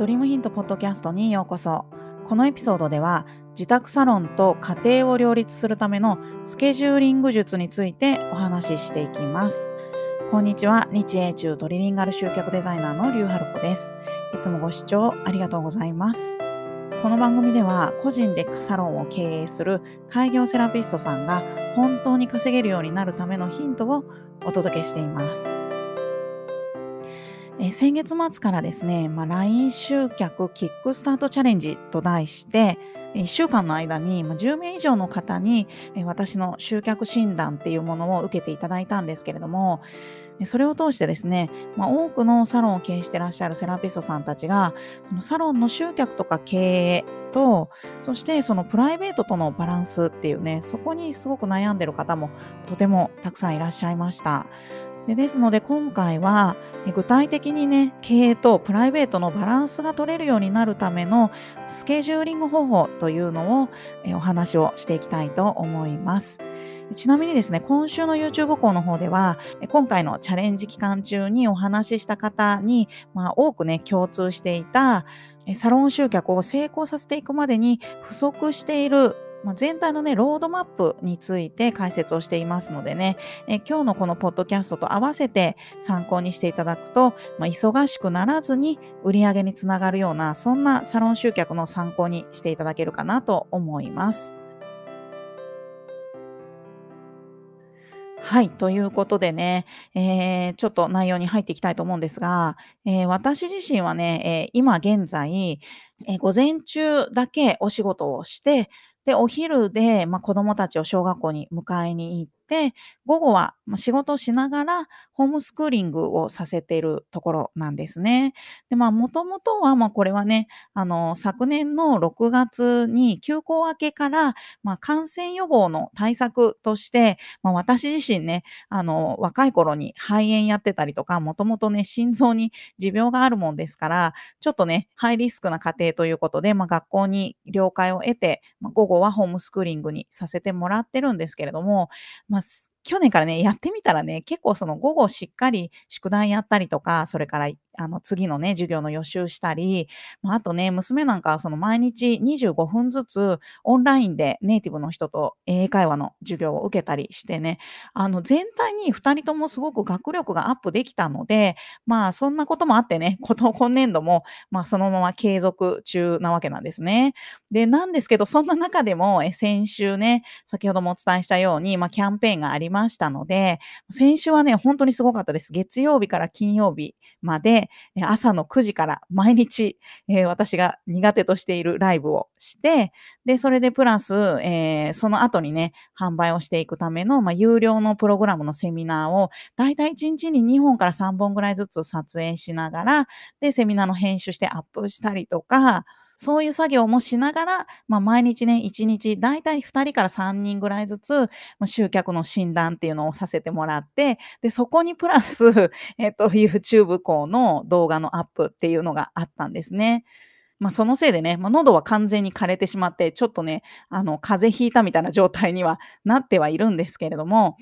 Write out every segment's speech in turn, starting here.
ドリームヒントポッドキャストにようこそ。このエピソードでは自宅サロンと家庭を両立するためのスケジューリング術についてお話ししていきます。こんにちは。日英中トリリンガル集客デザイナーのリュウハルコです。いつもご視聴ありがとうございます。この番組では個人でサロンを経営する開業セラピストさんが本当に稼げるようになるためのヒントをお届けしています。え先月末からですね、まあ、LINE 集客キックスタートチャレンジと題して、1週間の間に10名以上の方に私の集客診断っていうものを受けていただいたんですけれども、それを通してですね、まあ、多くのサロンを経営してらっしゃるセラピストさんたちが、そのサロンの集客とか経営と、そしてそのプライベートとのバランスっていうね、そこにすごく悩んでる方もとてもたくさんいらっしゃいました。でですので今回は具体的にね経営とプライベートのバランスが取れるようになるためのスケジューリング方法というのをお話をしていきたいと思います。ちなみにですね、今週の YouTube 校の方では、今回のチャレンジ期間中にお話しした方に、まあ、多くね、共通していた、サロン集客を成功させていくまでに不足しているまあ、全体のね、ロードマップについて解説をしていますのでね、え今日のこのポッドキャストと合わせて参考にしていただくと、まあ、忙しくならずに売り上げにつながるような、そんなサロン集客の参考にしていただけるかなと思います。はい。ということでね、えー、ちょっと内容に入っていきたいと思うんですが、えー、私自身はね、えー、今現在、え午前中だけお仕事をして、で、お昼で、まあ、子供たちを小学校に迎えに行って、午後は仕事をしながらホームスクーリングをさせているところなんですね。で、まあ、もともとは、まあ、これはね、あの、昨年の6月に休校明けから、まあ、感染予防の対策として、まあ、私自身ね、あの、若い頃に肺炎やってたりとか、もともとね、心臓に持病があるもんですから、ちょっとね、ハイリスクな家庭ということで、まあ、学校に了解を得て、まあ、午後はホームスクーリングにさせてもらってるんですけれども、まあ、ます。去年からね、やってみたらね、結構その午後しっかり宿題やったりとか、それからあの次のね、授業の予習したり、まあ、あとね、娘なんかはその毎日25分ずつオンラインでネイティブの人と英会話の授業を受けたりしてね、あの全体に2人ともすごく学力がアップできたので、まあそんなこともあってね、こと今年度もまあそのまま継続中なわけなんですね。で、なんですけど、そんな中でも先週ね、先ほどもお伝えしたように、まあキャンペーンがありましたので、先週はね、本当にすごかったです。月曜日から金曜日まで、朝の9時から毎日、えー、私が苦手としているライブをして、で、それでプラス、えー、その後にね、販売をしていくための、まあ、有料のプログラムのセミナーを、だいたい1日に2本から3本ぐらいずつ撮影しながら、で、セミナーの編集してアップしたりとか、そういう作業もしながら、まあ、毎日ね、1日、だいたい2人から3人ぐらいずつ、まあ、集客の診断っていうのをさせてもらって、で、そこにプラス、えっと、YouTube 校の動画のアップっていうのがあったんですね。まあ、そのせいでね、まあ、喉は完全に枯れてしまって、ちょっとね、あの、風邪ひいたみたいな状態にはなってはいるんですけれども、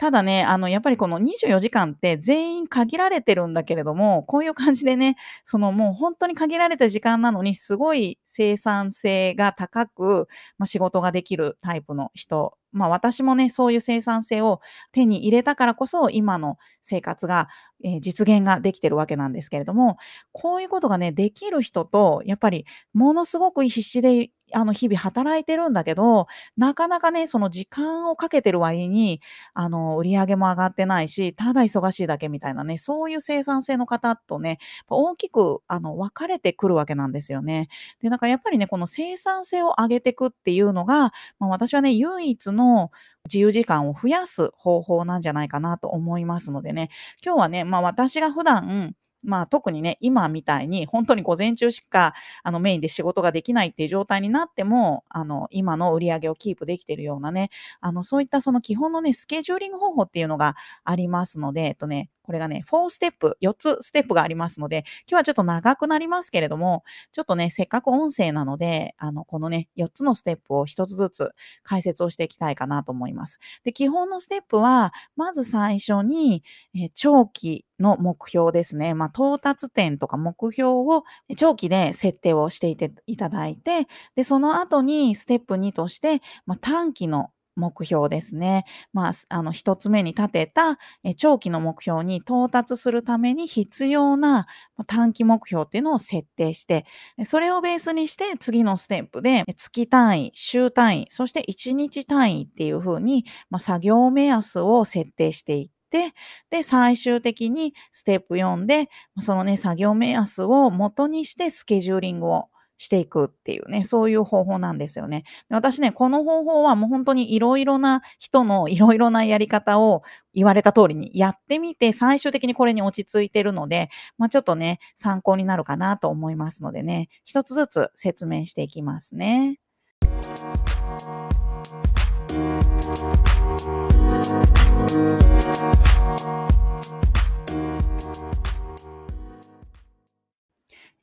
ただね、あの、やっぱりこの24時間って全員限られてるんだけれども、こういう感じでね、そのもう本当に限られた時間なのに、すごい生産性が高く、まあ、仕事ができるタイプの人まあ私もね、そういう生産性を手に入れたからこそ、今の生活が、えー、実現ができてるわけなんですけれども、こういうことがね、できる人と、やっぱりものすごく必死であの、日々働いてるんだけど、なかなかね、その時間をかけてる割に、あの、売り上げも上がってないし、ただ忙しいだけみたいなね、そういう生産性の方とね、大きく、あの、分かれてくるわけなんですよね。で、なんかやっぱりね、この生産性を上げてくっていうのが、まあ、私はね、唯一の自由時間を増やす方法なんじゃないかなと思いますのでね、今日はね、まあ私が普段、まあ、特にね、今みたいに本当に午前中しかあのメインで仕事ができないっていう状態になっても、あの、今の売り上げをキープできてるようなね、あの、そういったその基本のね、スケジューリング方法っていうのがありますので、えっとね、これがね、4ステップ、4つステップがありますので、今日はちょっと長くなりますけれども、ちょっとね、せっかく音声なので、あの、このね、4つのステップを1つずつ解説をしていきたいかなと思います。で、基本のステップは、まず最初に、え長期の目標ですね。まあ、到達点とか目標を長期で設定をしていていただいて、で、その後にステップ2として、まあ、短期の目標ですね。まあ、あの、一つ目に立てたえ長期の目標に到達するために必要な短期目標っていうのを設定して、それをベースにして次のステップで月単位、週単位、そして1日単位っていうふうに、まあ、作業目安を設定していって、で、最終的にステップ4で、そのね、作業目安を元にしてスケジューリングをしていくっていうね、そういう方法なんですよね。私ね、この方法はもう本当にいろいろな人の いろいろなやり方を言われた通りにやってみて、最終的にこれに落ち着いてるので、まあ、ちょっとね、参考になるかなと思いますのでね、一つずつ説明していきますね。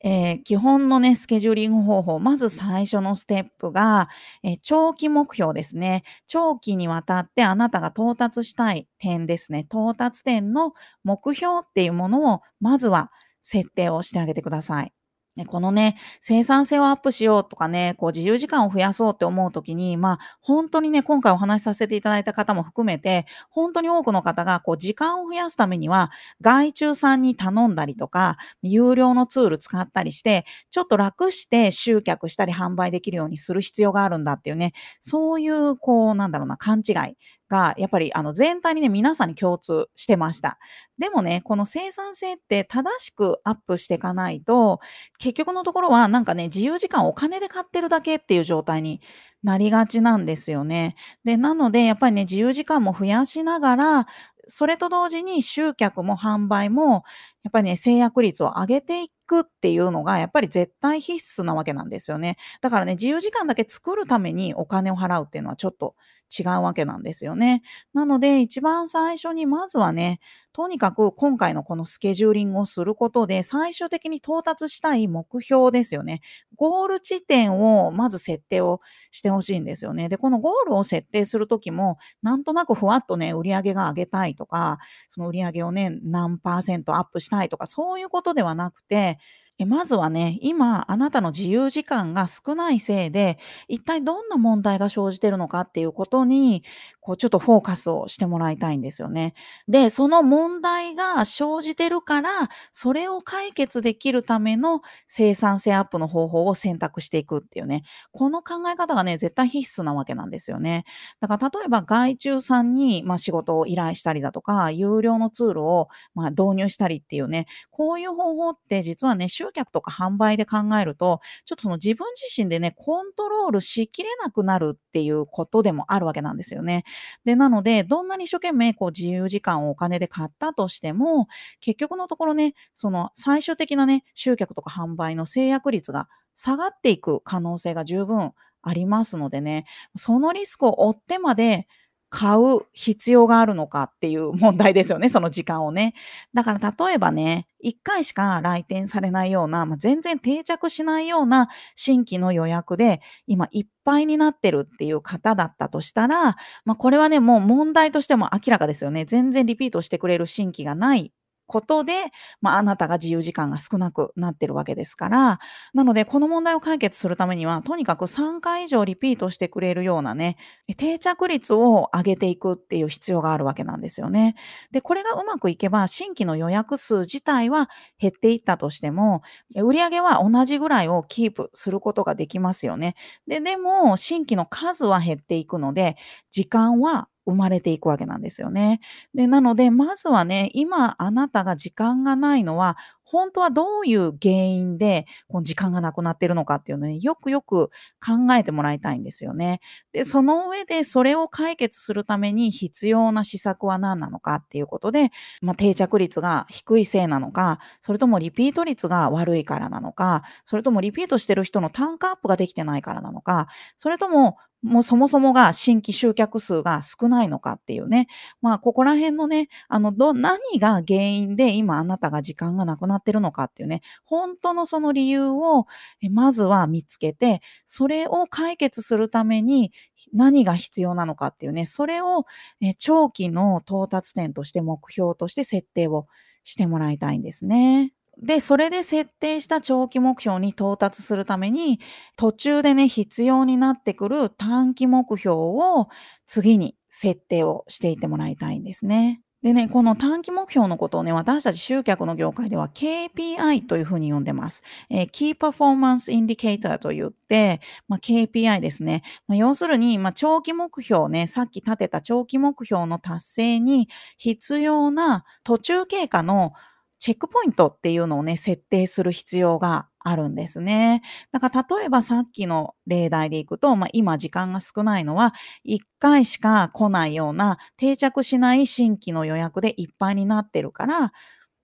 えー、基本のね、スケジューリング方法、まず最初のステップが、えー、長期目標ですね。長期にわたってあなたが到達したい点ですね。到達点の目標っていうものを、まずは設定をしてあげてください。ね、このね、生産性をアップしようとかね、こう自由時間を増やそうって思うときに、まあ、本当にね、今回お話しさせていただいた方も含めて、本当に多くの方が、こう時間を増やすためには、外注さんに頼んだりとか、有料のツール使ったりして、ちょっと楽して集客したり販売できるようにする必要があるんだっていうね、そういう、こう、なんだろうな、勘違いが、やっぱりあの全体にね、皆さんに共通してました。でもね、この生産性って正しくアップしていかないと、結局のところはなんかね、自由時間をお金で買ってるだけっていう状態になりがちなんですよね。で、なのでやっぱりね、自由時間も増やしながら、それと同時に集客も販売も、やっぱりね、制約率を上げていくっていうのが、やっぱり絶対必須なわけなんですよね。だからね、自由時間だけ作るためにお金を払うっていうのはちょっと違うわけなんですよね。なので、一番最初にまずはね、とにかく今回のこのスケジューリングをすることで、最終的に到達したい目標ですよね。ゴール地点をまず設定をしてほしいんですよね。で、このゴールを設定するときも、なんとなくふわっとね、売り上げが上げたいとか、その売り上げをね、何パーセントアップしたいとか、そういうことではなくて、え、まずはね、今あなたの自由時間が少ないせいで、一体どんな問題が生じてるのかっていうことに、こうちょっとフォーカスをしてもらいたいんですよね。で、その問題が生じてるから、それを解決できるための生産性アップの方法を選択していくっていうね、この考え方がね、絶対必須なわけなんですよね。だから例えば外注さんに、まあ、仕事を依頼したりだとか、有料のツールを、まあ、導入したりっていうね、こういう方法って実はね、集客とか販売で考えると、ちょっとその自分自身でね、コントロールしきれなくなるっていうことでもあるわけなんですよね。で、なので、どんなに一生懸命こう自由時間をお金で買ったとしても、結局のところね、その最終的なね、集客とか販売の制約率が下がっていく可能性が十分ありますのでね、そのリスクを負ってまで買う必要があるのかっていう問題ですよね、その時間をね。だから例えばね、一回しか来店されないような、まあ、全然定着しないような新規の予約で、今いっぱいになってるっていう方だったとしたら、まあ、これはね、もう問題としても明らかですよね。全然リピートしてくれる新規がないことで、まあ、あなたが自由時間が少なくなってるわけですから、なので、この問題を解決するためには、とにかく3回以上リピートしてくれるようなね、定着率を上げていくっていう必要があるわけなんですよね。で、これがうまくいけば、新規の予約数自体は減っていったとしても、売上は同じぐらいをキープすることができますよね。で、でも、新規の数は減っていくので、時間は生まれていくわけなんですよね。で、なので、まずはね、今あなたが時間がないのは、本当はどういう原因で、この時間がなくなってるのかっていうのをね、よくよく考えてもらいたいんですよね。で、その上でそれを解決するために必要な施策は何なのかっていうことで、まあ、定着率が低いせいなのか、それともリピート率が悪いからなのか、それともリピートしてる人の単価アップができてないからなのか、それとももうそもそもが新規集客数が少ないのかっていうね。まあ、ここら辺のね、あの、ど何が原因で今あなたが時間がなくなってるのかっていうね、本当のその理由を、まずは見つけて、それを解決するために何が必要なのかっていうね、それを、え、長期の到達点として目標として設定をしてもらいたいんですね。で、それで設定した長期目標に到達するために、途中でね、必要になってくる短期目標を次に設定をしていってもらいたいんですね。でね、この短期目標のことをね、私たち集客の業界では KPI というふうに呼んでます。えー、Key Performance Indicator と言って、まあ、KPI ですね。まあ、要するに、まあ、長期目標ね、さっき立てた長期目標の達成に必要な途中経過のチェックポイントっていうのをね、設定する必要があるんですね。だから例えばさっきの例題でいくと、まあ、今時間が少ないのは、1回しか来ないような定着しない新規の予約でいっぱいになってるから、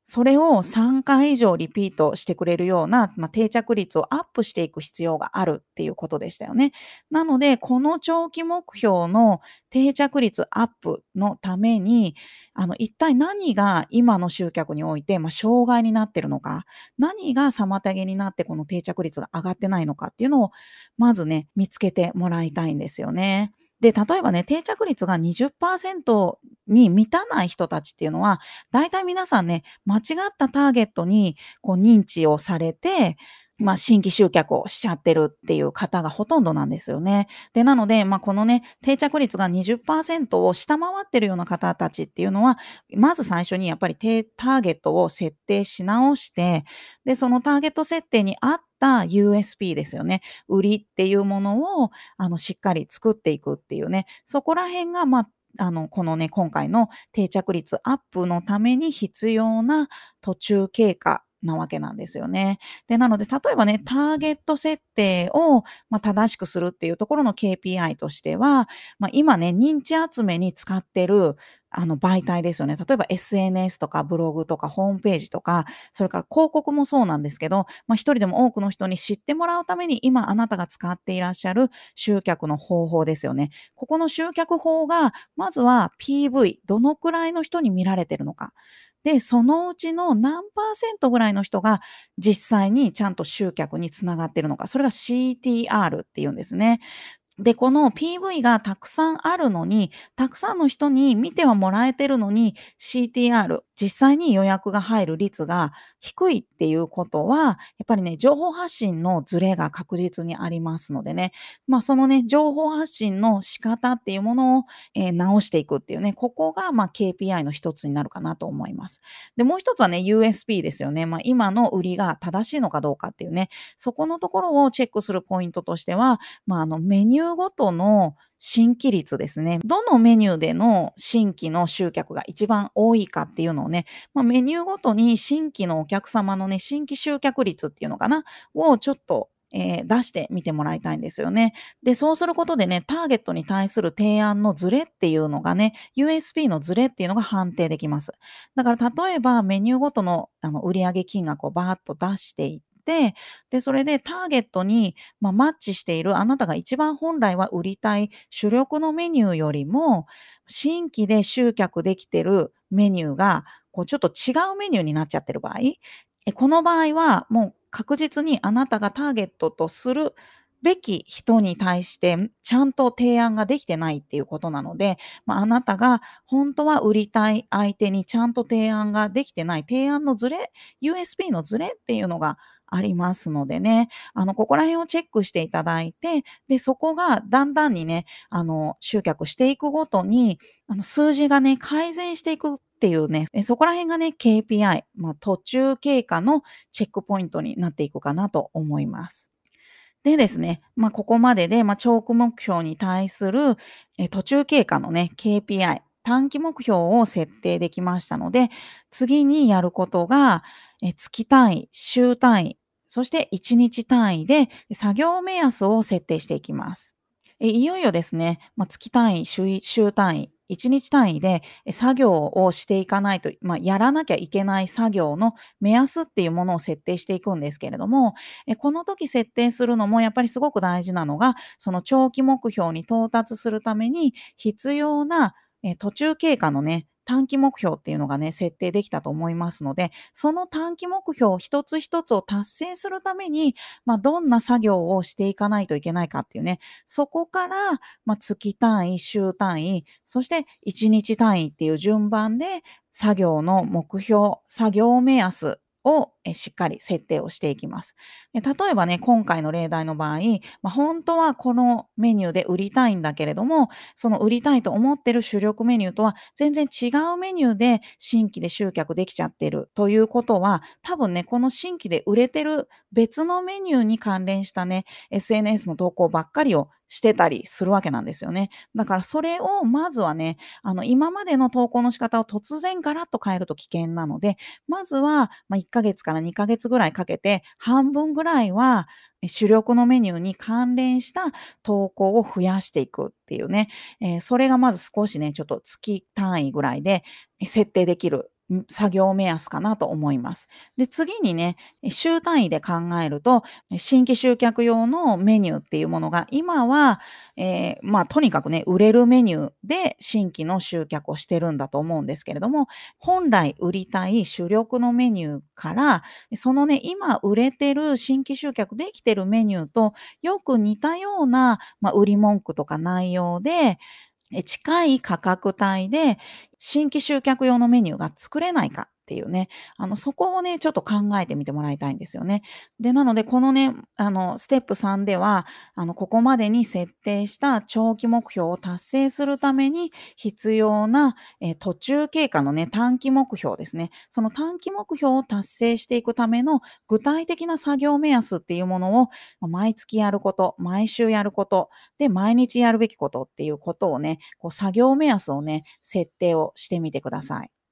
それを3回以上リピートしてくれるような、まあ、定着率をアップしていく必要があるっていうことでしたよね。なので、この長期目標の定着率アップのために、あの、一体何が今の集客において、まあ、障害になってるのか、何が妨げになってこの定着率が上がってないのかっていうのを、まずね、見つけてもらいたいんですよね。で、例えばね、定着率が20%に満たない人たちっていうのは、大体皆さんね、間違ったターゲットにこう認知をされて、まあ、新規集客をしちゃってるっていう方がほとんどなんですよね。で、なので、まあ、このね、定着率が20%を下回ってるような方たちっていうのは、まず最初にやっぱりターゲットを設定し直して、で、そのターゲット設定に合った USP ですよね。売りっていうものを、あの、しっかり作っていくっていうね、そこら辺が、まあ、あの、このね、今回の定着率アップのために必要な途中経過なわけなんですよね。で、なので、例えばね、ターゲット設定を、まあ、正しくするっていうところの KPI としては、まあ、今ね、認知集めに使ってる、あの媒体ですよね。例えば SNS とかブログとかホームページとか、それから広告もそうなんですけど、まあ、人でも多くの人に知ってもらうために今あなたが使っていらっしゃる集客の方法ですよね。ここの集客法が、まずは PV、どのくらいの人に見られてるのか。で、そのうちの何パーセントぐらいの人が実際にちゃんと集客につながってるのか。それが CTR っていうんですね。で、この PV がたくさんあるのに、たくさんの人に見てはもらえてるのに、CTR、実際に予約が入る率が低いっていうことは、やっぱりね、情報発信のズレが確実にありますのでね、まあそのね、情報発信の仕方っていうものを、えー、直していくっていうね、ここがまあ KPI の一つになるかなと思います。で、もう一つはね、USP ですよね。まあ今の売りが正しいのかどうかっていうね、そこのところをチェックするポイントとしては、まああのメニューごとの新規率ですね。どのメニューでの新規の集客が一番多いかっていうのをね、まあ、メニューごとに新規のお客様のね、新規集客率っていうのかな、をちょっとえー、出してみてもらいたいんですよね。で、そうすることでね、ターゲットに対する提案のズレっていうのがね、USP のズレっていうのが判定できます。だから例えばメニューごとのあの売上金額をバーッと出していって、で、それでターゲットに、まあ、マッチしているあなたが一番本来は売りたい主力のメニューよりも、新規で集客できてるメニューが、こうちょっと違うメニューになっちゃってる場合、この場合はもう確実にあなたがターゲットとするべき人に対してちゃんと提案ができてないっていうことなので、まあ、あなたが本当は売りたい相手にちゃんと提案ができてない、提案のズレ、USB のズレっていうのがありますのでね、あの、ここら辺をチェックしていただいて、で、そこがだんだんにね、あの、集客していくごとに、あの、数字がね、改善していくっていうね、そこら辺がね、KPI、まあ、途中経過のチェックポイントになっていくかなと思います。でですね、まあ、ここまでで、まあ、長期目標に対するえ途中経過のね、KPI、短期目標を設定できましたので、次にやることが、え月単位、週単位、そして1日単位で作業目安を設定していきます。えいよいよですね、まあ、月単位週、単位1日単位で作業をしていかないと、まあ、やらなきゃいけない作業の目安っていうものを設定していくんですけれども、えこの時設定するのもやっぱりすごく大事なのが、その長期目標に到達するために必要なえ途中経過のね、短期目標っていうのがね、設定できたと思いますので、その短期目標一つ一つを達成するために、まあ、どんな作業をしていかないといけないかっていうね、そこから、まあ、月単位、週単位、そして1日単位っていう順番で、作業の目標、作業目安をしっかり設定をしていきます。例えばね、今回の例題の場合、まあ、本当はこのメニューで売りたいんだけれども、その売りたいと思ってる主力メニューとは全然違うメニューで新規で集客できちゃってるということは、多分ね、この新規で売れてる別のメニューに関連したね、SNS の投稿ばっかりをしてたりするわけなんですよね。だからそれをまずはね、あの今までの投稿の仕方を突然ガラッと変えると危険なので、まずは、ま、1ヶ月から2ヶ月ぐらいかけて、半分ぐらいは主力のメニューに関連した投稿を増やしていくっていうね、えー、それがまず少しね、ちょっと月単位ぐらいで設定できる作業目安かなと思います。で、次にね、週単位で考えると、新規集客用のメニューっていうものが、今は、えー、まあ、とにかくね、売れるメニューで新規の集客をしてるんだと思うんですけれども、本来売りたい主力のメニューから、そのね、今売れてる新規集客できてるメニューとよく似たような、まあ、売り文句とか内容で、近い価格帯で新規集客用のメニューが作れないかっていうね、あの、そこをね、ちょっと考えてみてもらいたいんですよね。で、なので、このね、あの、ステップ3では、あの、ここまでに設定した長期目標を達成するために必要な、え途中経過のね、短期目標ですね。その短期目標を達成していくための具体的な作業目安っていうものを、毎月やること、毎週やること、で、毎日やるべきことっていうことをね、こう、作業目安をね、設定をしてみてください。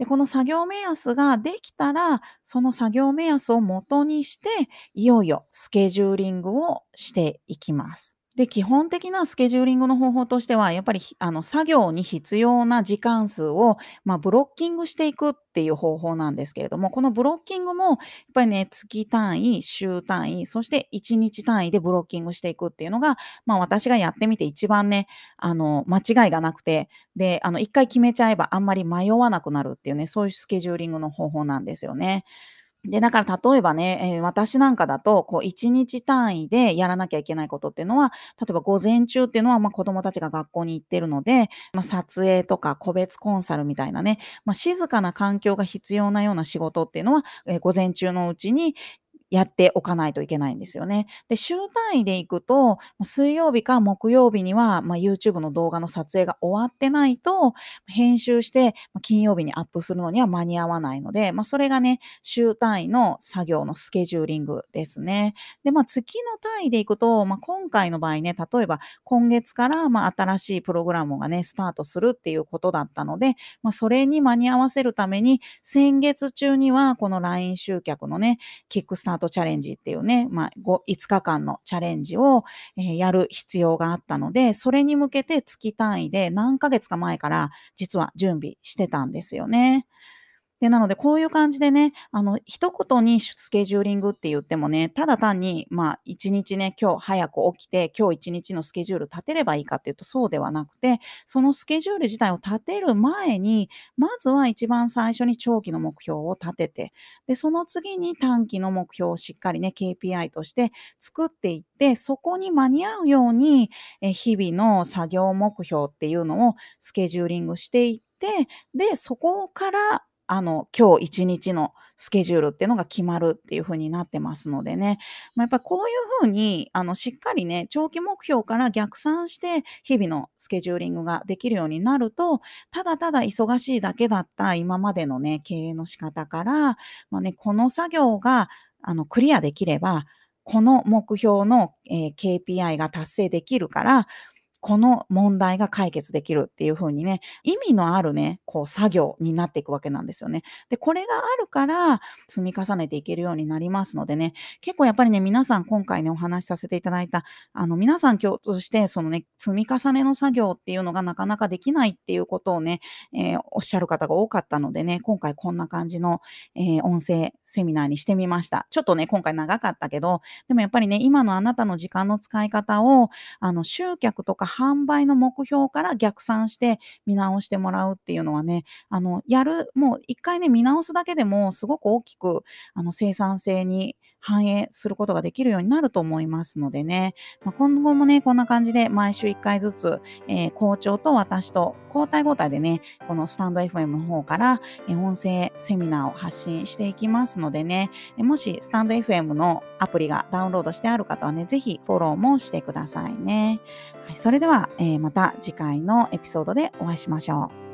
で、この作業目安ができたら、その作業目安を元にして、いよいよスケジューリングをしていきます。で、基本的なスケジューリングの方法としては、やっぱりあの作業に必要な時間数を、まあ、ブロッキングしていくっていう方法なんですけれども、このブロッキングもやっぱりね、月単位、週単位、そして1日単位でブロッキングしていくっていうのが、まあ私がやってみて一番ね、あの、間違いがなくて、で、あの、一回決めちゃえばあんまり迷わなくなるっていうね、そういうスケジューリングの方法なんですよね。で、だから例えばね、えー、私なんかだと、こう一日単位でやらなきゃいけないことっていうのは、例えば午前中っていうのは、まあ、子供たちが学校に行ってるので、まあ、撮影とか個別コンサルみたいなね、まあ、静かな環境が必要なような仕事っていうのは、えー、午前中のうちにやっておかないといけないんですよね。で、週単位で行くと、水曜日か木曜日には、まあ、YouTube の動画の撮影が終わってないと、編集して、金曜日にアップするのには間に合わないので、まあ、それがね、週単位の作業のスケジューリングですね。で、まあ、月の単位で行くと、まあ、今回の場合ね、例えば今月から、まあ、新しいプログラムがね、スタートするっていうことだったので、まあ、それに間に合わせるために、先月中にはこの LINE 集客のね、キックスタートトチャレンジっていうね、まあ、5, 5日間のチャレンジを、えー、やる必要があったので、それに向けて月単位で何ヶ月か前から実は準備してたんですよね。で、なので、こういう感じでね、あの、一言にスケジューリングって言ってもね、ただ単に、まあ、一日ね、今日早く起きて、今日一日のスケジュール立てればいいかっていうと、そうではなくて、そのスケジュール自体を立てる前に、まずは一番最初に長期の目標を立てて、で、その次に短期の目標をしっかりね、KPI として作っていって、そこに間に合うように、え日々の作業目標っていうのをスケジューリングしていって、で、そこからあの、今日一日のスケジュールっていうのが決まるっていう風になってますのでね。まあ、やっぱこういう風に、あの、しっかりね、長期目標から逆算して、日々のスケジューリングができるようになると、ただただ忙しいだけだった今までのね、経営の仕方から、まあね、この作業が、あの、クリアできれば、この目標の、え、KPI が達成できるから、この問題が解決できるっていう風にね、意味のあるね、こう作業になっていくわけなんですよね。で、これがあるから積み重ねていけるようになりますのでね、結構やっぱりね、皆さん今回ね、お話しさせていただいた、あの、皆さん共通して、そのね、積み重ねの作業っていうのがなかなかできないっていうことをね、えー、おっしゃる方が多かったのでね、今回こんな感じの、えー、音声セミナーにしてみました。ちょっとね、今回長かったけど、でもやっぱりね、今のあなたの時間の使い方を、あの、集客とか販売の目標から逆算して見直してもらうっていうのはね、あの、やる、もう一回ね、見直すだけでもすごく大きく、あの、生産性に反映することができるようになると思いますのでね、まあ、今後もね、こんな感じで毎週1回ずつ、えー、校長と私と交代交代でね、このスタンド FM の方から、え、音声セミナーを発信していきますのでね、え、もしスタンド FM のアプリがダウンロードしてある方はね、ぜひフォローもしてくださいね。はい、それでは、えー、また次回のエピソードでお会いしましょう。